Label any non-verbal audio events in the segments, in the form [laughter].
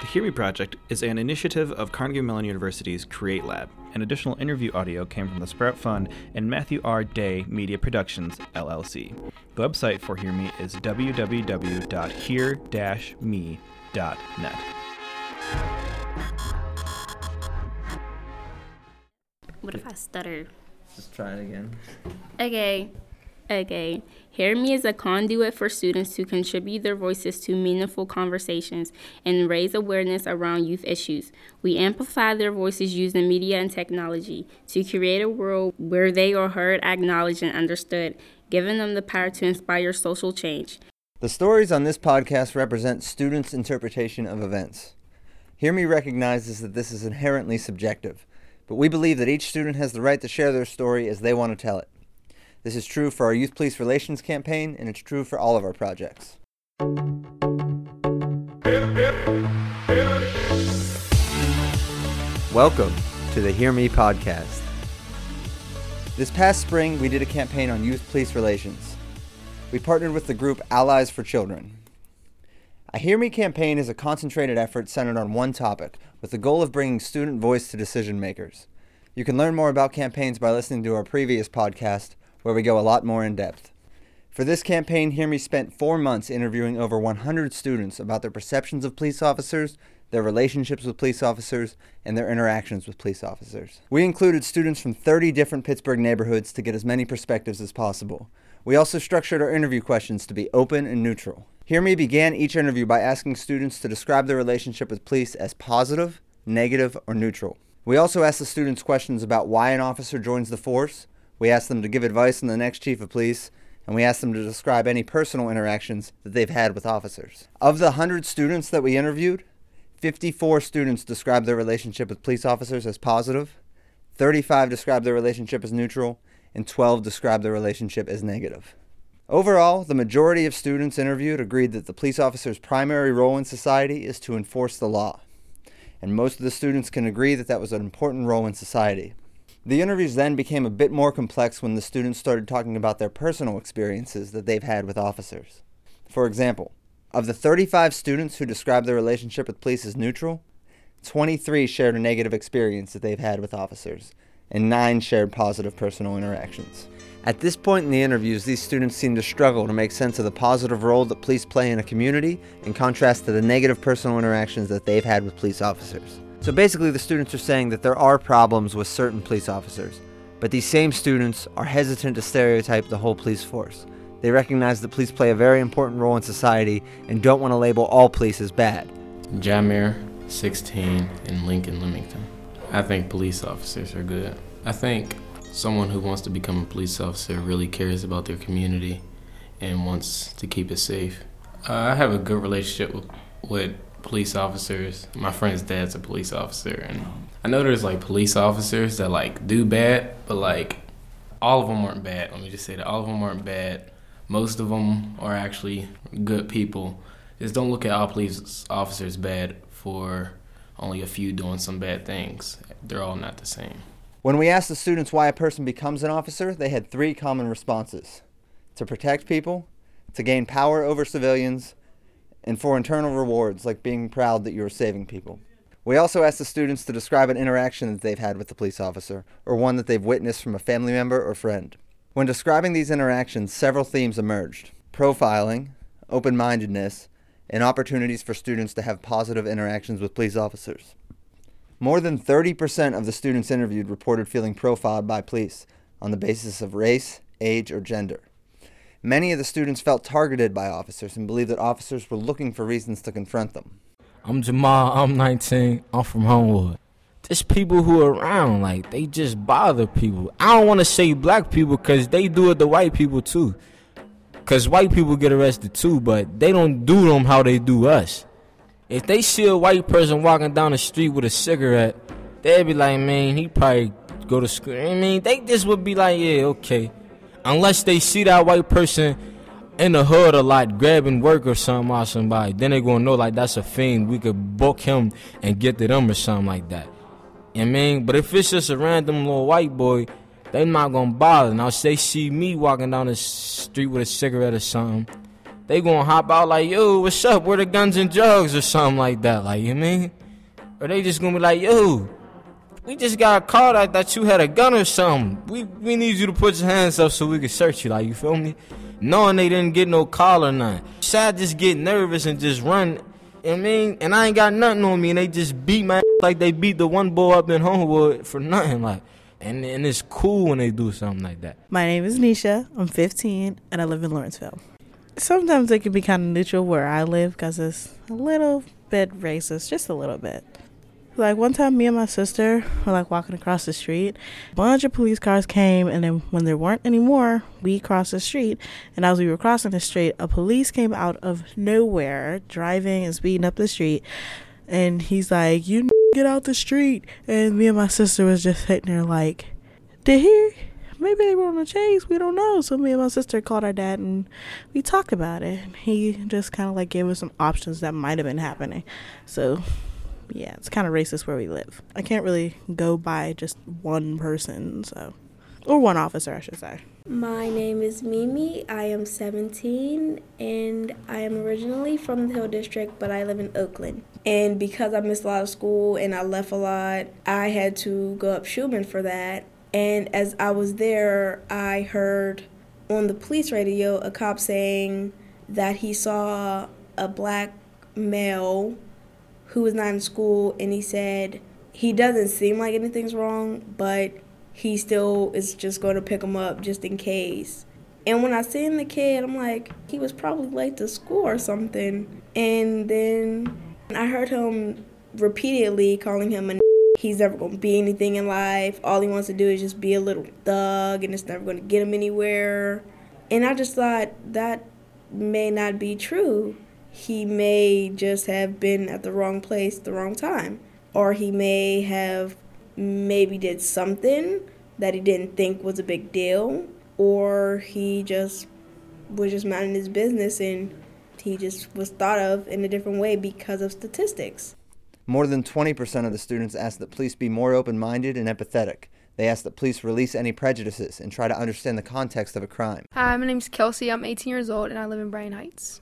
The Hear Me Project is an initiative of Carnegie Mellon University's Create Lab. An additional interview audio came from the Sprout Fund and Matthew R. Day Media Productions, LLC. The website for Hear Me is www.hear-me.net. What if I stutter? Just try it again. Okay. Okay. Hear Me is a conduit for students to contribute their voices to meaningful conversations and raise awareness around youth issues. We amplify their voices using media and technology to create a world where they are heard, acknowledged, and understood, giving them the power to inspire social change. The stories on this podcast represent students' interpretation of events. Hear Me recognizes that this is inherently subjective, but we believe that each student has the right to share their story as they want to tell it. This is true for our Youth Police Relations campaign, and it's true for all of our projects. Welcome to the Hear Me podcast. This past spring, we did a campaign on youth police relations. We partnered with the group Allies for Children. A Hear Me campaign is a concentrated effort centered on one topic, with the goal of bringing student voice to decision makers. You can learn more about campaigns by listening to our previous podcast, where we go a lot more in depth. For this campaign, Hear Me spent four months interviewing over 100 students about their perceptions of police officers, their relationships with police officers, and their interactions with police officers. We included students from 30 different Pittsburgh neighborhoods to get as many perspectives as possible. We also structured our interview questions to be open and neutral. Hear Me began each interview by asking students to describe their relationship with police as positive, negative, or neutral. We also asked the students questions about why an officer joins the force. We asked them to give advice on the next chief of police, and we asked them to describe any personal interactions that they've had with officers. Of the 100 students that we interviewed, 54 students described their relationship with police officers as positive, 35 described their relationship as neutral, and 12 described their relationship as negative. Overall, the majority of students interviewed agreed that the police officer's primary role in society is to enforce the law. And most of the students can agree that that was an important role in society. The interviews then became a bit more complex when the students started talking about their personal experiences that they've had with officers. For example, of the 35 students who described their relationship with police as neutral, 23 shared a negative experience that they've had with officers, and 9 shared positive personal interactions. At this point in the interviews, these students seem to struggle to make sense of the positive role that police play in a community in contrast to the negative personal interactions that they've had with police officers. So basically, the students are saying that there are problems with certain police officers, but these same students are hesitant to stereotype the whole police force. They recognize that police play a very important role in society and don't want to label all police as bad. Jamir, 16, in Lincoln, Lemington. I think police officers are good. I think someone who wants to become a police officer really cares about their community and wants to keep it safe. Uh, I have a good relationship with, with police officers. My friend's dad's a police officer, and I know there's like police officers that like do bad, but like all of them aren't bad. Let me just say that all of them aren't bad. Most of them are actually good people. Just don't look at all police officers bad for only a few doing some bad things. They're all not the same. When we asked the students why a person becomes an officer, they had three common responses to protect people, to gain power over civilians, and for internal rewards like being proud that you are saving people. We also asked the students to describe an interaction that they've had with the police officer, or one that they've witnessed from a family member or friend. When describing these interactions, several themes emerged profiling, open mindedness, and opportunities for students to have positive interactions with police officers. More than 30% of the students interviewed reported feeling profiled by police on the basis of race, age, or gender. Many of the students felt targeted by officers and believed that officers were looking for reasons to confront them. I'm Jamal, I'm 19, I'm from Homewood. There's people who are around, like, they just bother people. I don't want to say black people because they do it to white people too. Because white people get arrested too, but they don't do them how they do us. If they see a white person walking down the street with a cigarette, they'd be like, man, he probably go to school. I mean, they just would be like, yeah, okay. Unless they see that white person in the hood a lot grabbing work or something off somebody, then they gonna know like that's a fiend. We could book him and get to them or something like that. You know I mean? But if it's just a random little white boy, they not gonna bother. Now, if they see me walking down the street with a cigarette or something, they gonna hop out like, yo, what's up? Where the guns and drugs or something like that, like you mean? Or they just gonna be like, yo, we just got a call that, you had a gun or something. We we need you to put your hands up so we can search you, like you feel me? Knowing they didn't get no call or nothing. I just get nervous and just run. I mean, and I ain't got nothing on me, and they just beat my like they beat the one boy up in Homewood for nothing, like. And and it's cool when they do something like that. My name is Nisha. I'm 15 and I live in Lawrenceville. Sometimes it can be kind of neutral where I live because it's a little bit racist, just a little bit. Like one time, me and my sister were like walking across the street. A bunch of police cars came, and then when there weren't any more, we crossed the street. And as we were crossing the street, a police came out of nowhere, driving and speeding up the street. And he's like, "You get out the street!" And me and my sister was just sitting there like, "Did he? Maybe they were on a chase. We don't know." So me and my sister called our dad, and we talked about it. He just kind of like gave us some options that might have been happening. So yeah, it's kind of racist where we live. I can't really go by just one person, so or one officer, I should say. My name is Mimi. I am 17 and I am originally from the Hill District, but I live in Oakland. And because I missed a lot of school and I left a lot, I had to go up Shuman for that. And as I was there, I heard on the police radio a cop saying that he saw a black male who was not in school and he said he doesn't seem like anything's wrong, but he still is just going to pick him up just in case. And when I seen the kid, I'm like, he was probably late to school or something. And then I heard him repeatedly calling him a he's never going to be anything in life. All he wants to do is just be a little thug and it's never going to get him anywhere. And I just thought that may not be true he may just have been at the wrong place the wrong time or he may have maybe did something that he didn't think was a big deal or he just was just minding his business and he just was thought of in a different way because of statistics. More than 20% of the students asked that police be more open minded and empathetic. They asked that police release any prejudices and try to understand the context of a crime. Hi, my name is Kelsey. I'm 18 years old and I live in Brighton Heights.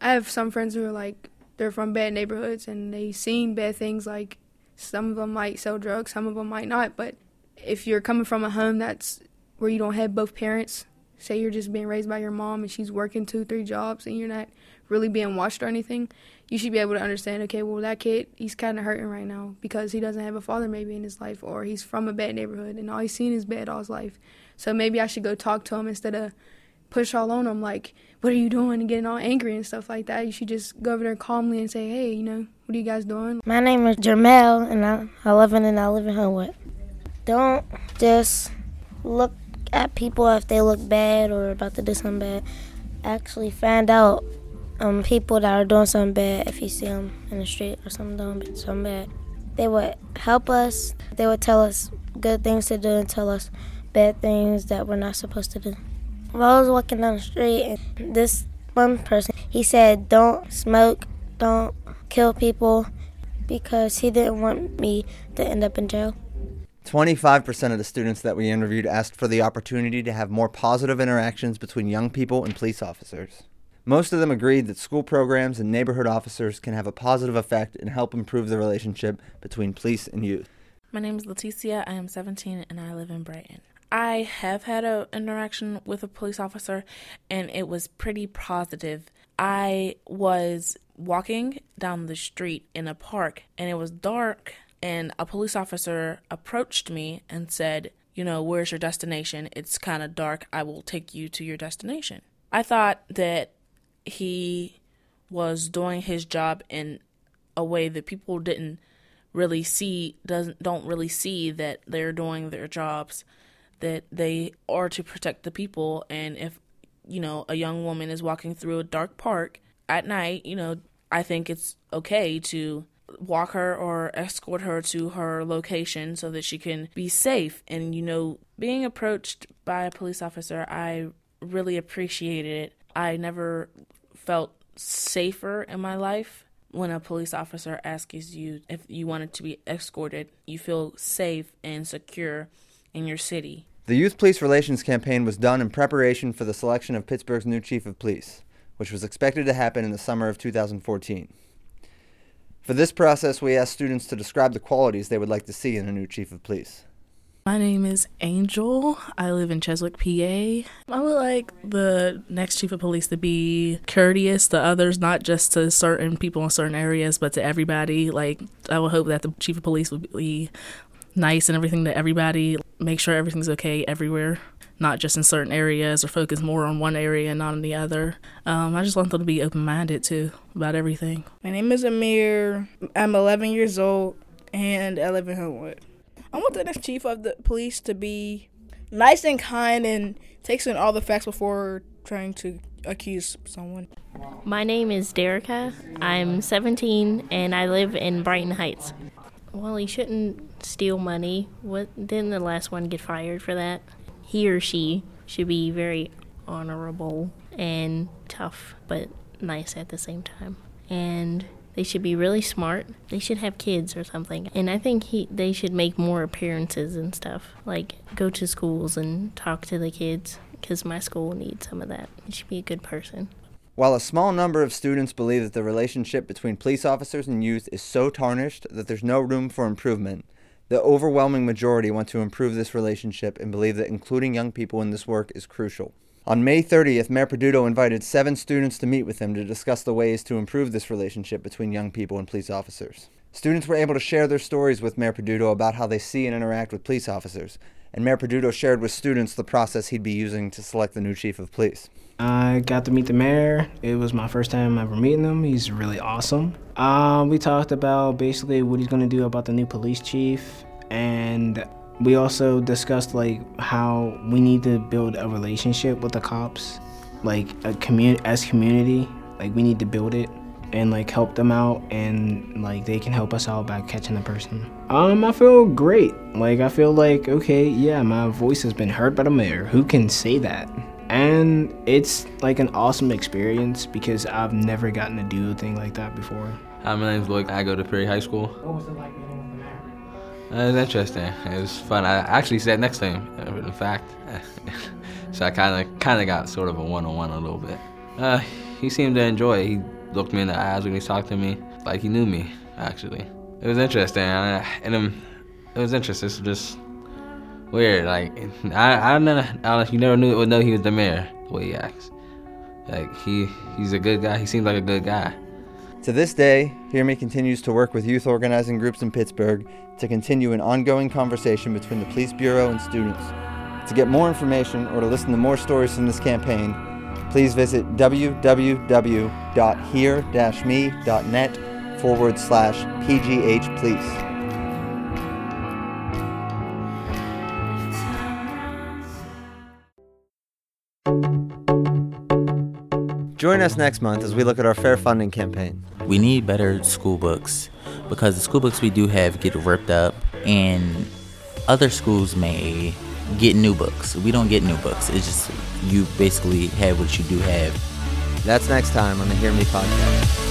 I have some friends who are like they're from bad neighborhoods and they've seen bad things. Like some of them might sell drugs, some of them might not. But if you're coming from a home that's where you don't have both parents, say you're just being raised by your mom and she's working two, three jobs and you're not really being watched or anything, you should be able to understand. Okay, well that kid he's kind of hurting right now because he doesn't have a father maybe in his life or he's from a bad neighborhood and all he's seen is bad all his life. So maybe I should go talk to him instead of push all on them, like what are you doing and getting all angry and stuff like that. You should just go over there calmly and say, hey, you know, what are you guys doing? My name is Jermel, and I, I live in and I live in Homewood. Don't just look at people if they look bad or about to do something bad. Actually, find out um, people that are doing something bad if you see them in the street or something doing something bad. They would help us. They would tell us good things to do and tell us bad things that we're not supposed to do. While I was walking down the street, and this one person, he said, don't smoke, don't kill people, because he didn't want me to end up in jail. 25% of the students that we interviewed asked for the opportunity to have more positive interactions between young people and police officers. Most of them agreed that school programs and neighborhood officers can have a positive effect and help improve the relationship between police and youth. My name is Leticia. I am 17 and I live in Brighton. I have had an interaction with a police officer and it was pretty positive. I was walking down the street in a park and it was dark and a police officer approached me and said, "You know, where's your destination? It's kind of dark. I will take you to your destination." I thought that he was doing his job in a way that people didn't really see doesn't don't really see that they're doing their jobs that they are to protect the people. And if, you know, a young woman is walking through a dark park at night, you know, I think it's okay to walk her or escort her to her location so that she can be safe. And, you know, being approached by a police officer, I really appreciated it. I never felt safer in my life when a police officer asks you if you wanted to be escorted. You feel safe and secure in your city. The Youth Police Relations campaign was done in preparation for the selection of Pittsburgh's new chief of police. which was expected to happen in the summer of 2014. For this process, we asked students to describe the qualities they would like to see in a new chief of police. My name is Angel. I live in Cheswick, PA. I would like the next chief of police to be courteous to others, not just to certain people in certain areas, but to everybody. Like, I would hope that the chief of police would be nice and everything to everybody, make sure everything's okay everywhere, not just in certain areas or focus more on one area and not on the other. Um, I just want them to be open minded too about everything. My name is Amir. I'm 11 years old and I live in Homewood. I want the next chief of the police to be nice and kind and takes in all the facts before trying to accuse someone. My name is Derica. I'm 17 and I live in Brighton Heights. Well, he shouldn't steal money. What didn't the last one get fired for that? He or she should be very honorable and tough, but nice at the same time. And they should be really smart. They should have kids or something. And I think he they should make more appearances and stuff. Like go to schools and talk to the kids because my school needs some of that. He should be a good person. While a small number of students believe that the relationship between police officers and youth is so tarnished that there's no room for improvement, the overwhelming majority want to improve this relationship and believe that including young people in this work is crucial. On May 30th, Mayor Peduto invited seven students to meet with him to discuss the ways to improve this relationship between young people and police officers. Students were able to share their stories with Mayor Peduto about how they see and interact with police officers, and Mayor Peduto shared with students the process he'd be using to select the new chief of police. I got to meet the mayor. It was my first time ever meeting him. He's really awesome. Um, we talked about basically what he's going to do about the new police chief, and we also discussed like how we need to build a relationship with the cops, like a community as community. Like we need to build it and like help them out, and like they can help us out by catching the person. Um, I feel great. Like I feel like okay, yeah, my voice has been heard by the mayor. Who can say that? And it's like an awesome experience because I've never gotten to do a thing like that before. Hi, my name's Luke. I go to Perry High School. What was it like meeting with the mayor? Uh, it was interesting. It was fun. I actually sat next to him, uh, in fact. [laughs] so I kind of kind of got sort of a one-on-one a little bit. Uh, he seemed to enjoy it. He looked me in the eyes when he talked to me, like he knew me, actually. It was interesting. I, and um, it was interesting. It's just weird. Like I, I never, I, you never knew would know he was the mayor. The way he acts, like he, he's a good guy. He seems like a good guy. To this day, Hear Me continues to work with youth organizing groups in Pittsburgh to continue an ongoing conversation between the Police Bureau and students. To get more information or to listen to more stories from this campaign, please visit www.hear-me.net forward slash PGH Police. Join us next month as we look at our fair funding campaign. We need better school books because the school books we do have get ripped up, and other schools may get new books. We don't get new books. It's just you basically have what you do have. That's next time on the Hear Me podcast.